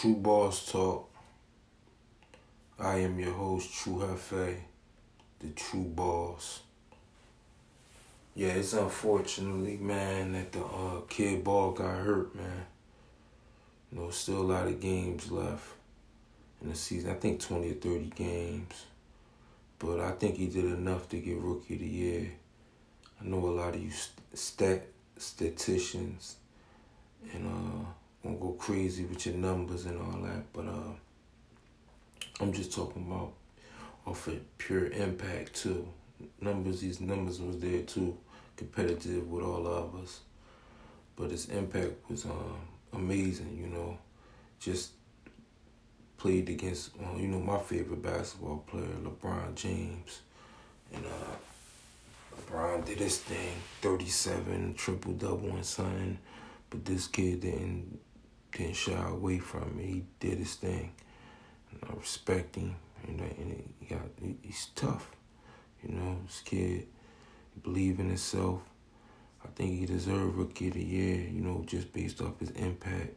Tru Boss Talk. I am your host, True Hefe, the Tru Boss. Yeah, it's unfortunately, man, that the uh, kid ball got hurt, man. You know, still a lot of games left in the season. I think 20 or 30 games. But I think he did enough to get Rookie of the Year. I know a lot of you stat statisticians and uh crazy with your numbers and all that, but uh I'm just talking about off of pure impact too. Numbers, these numbers was there too competitive with all of us. But his impact was um, amazing, you know. Just played against, uh, you know, my favorite basketball player, LeBron James. And uh, LeBron did his thing, 37, triple double and something. But this kid didn't didn't shy away from it. He did his thing. And I respect him. And, and he got, he's tough. You know, this kid believe in himself. I think he deserved Rookie of the Year, you know, just based off his impact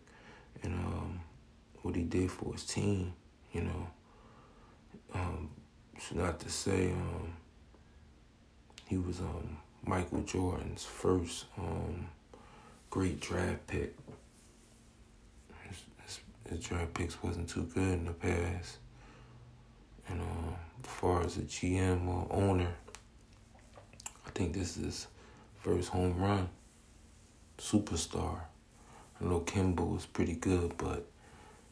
and um, what he did for his team, you know. Um, not to say um, he was um, Michael Jordan's first um, great draft pick. His, draft picks wasn't too good in the past. And uh, as far as a GM or owner, I think this is first home run. Superstar. I know Kemba was pretty good, but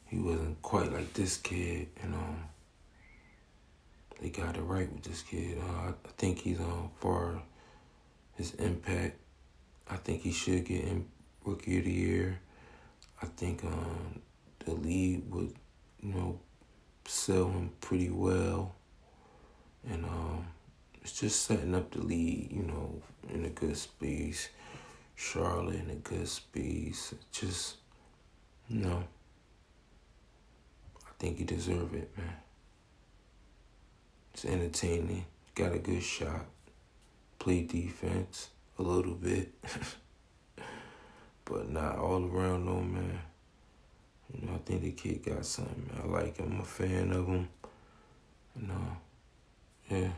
he wasn't quite like this kid, and um, they got it right with this kid. Uh, I think he's um for his impact. I think he should get in rookie of the year. I think um the league would, you know, sell him pretty well, and um it's just setting up the league, you know, in a good space. Charlotte in a good space. Just, you know, I think you deserve it, man. It's entertaining. Got a good shot. Play defense a little bit. but not all around, though, man. You know, I think the kid got something. I like him. I'm a fan of him. You know, yeah.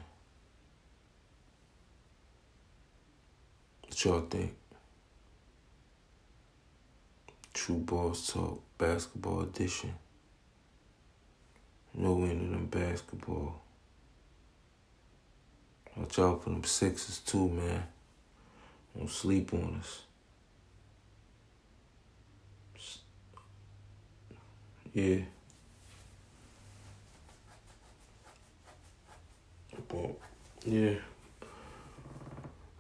What y'all think? Tru Boss Talk Basketball Edition. No winning in basketball. Watch out for them sixes too, man. Don't sleep on us. Yeah. But, yeah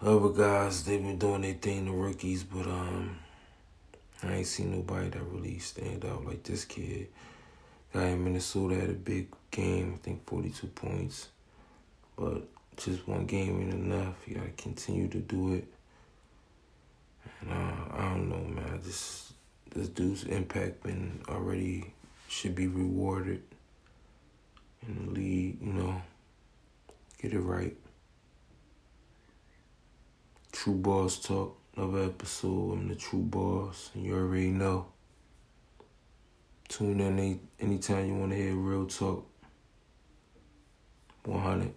other guys they've been doing their thing, the rookies, but um, I ain't seen nobody that really stand out like this kid. Guy in Minnesota had a big game, I think forty two points, but just one game ain't enough. You gotta continue to do it. And uh, I don't know, man. This this dude's impact been already should be rewarded and league. You know, get it right. Tru Boss Talk, another episode. I'm the Tru Boss, and you already know. Tune in any, anytime you want to hear real talk. 100.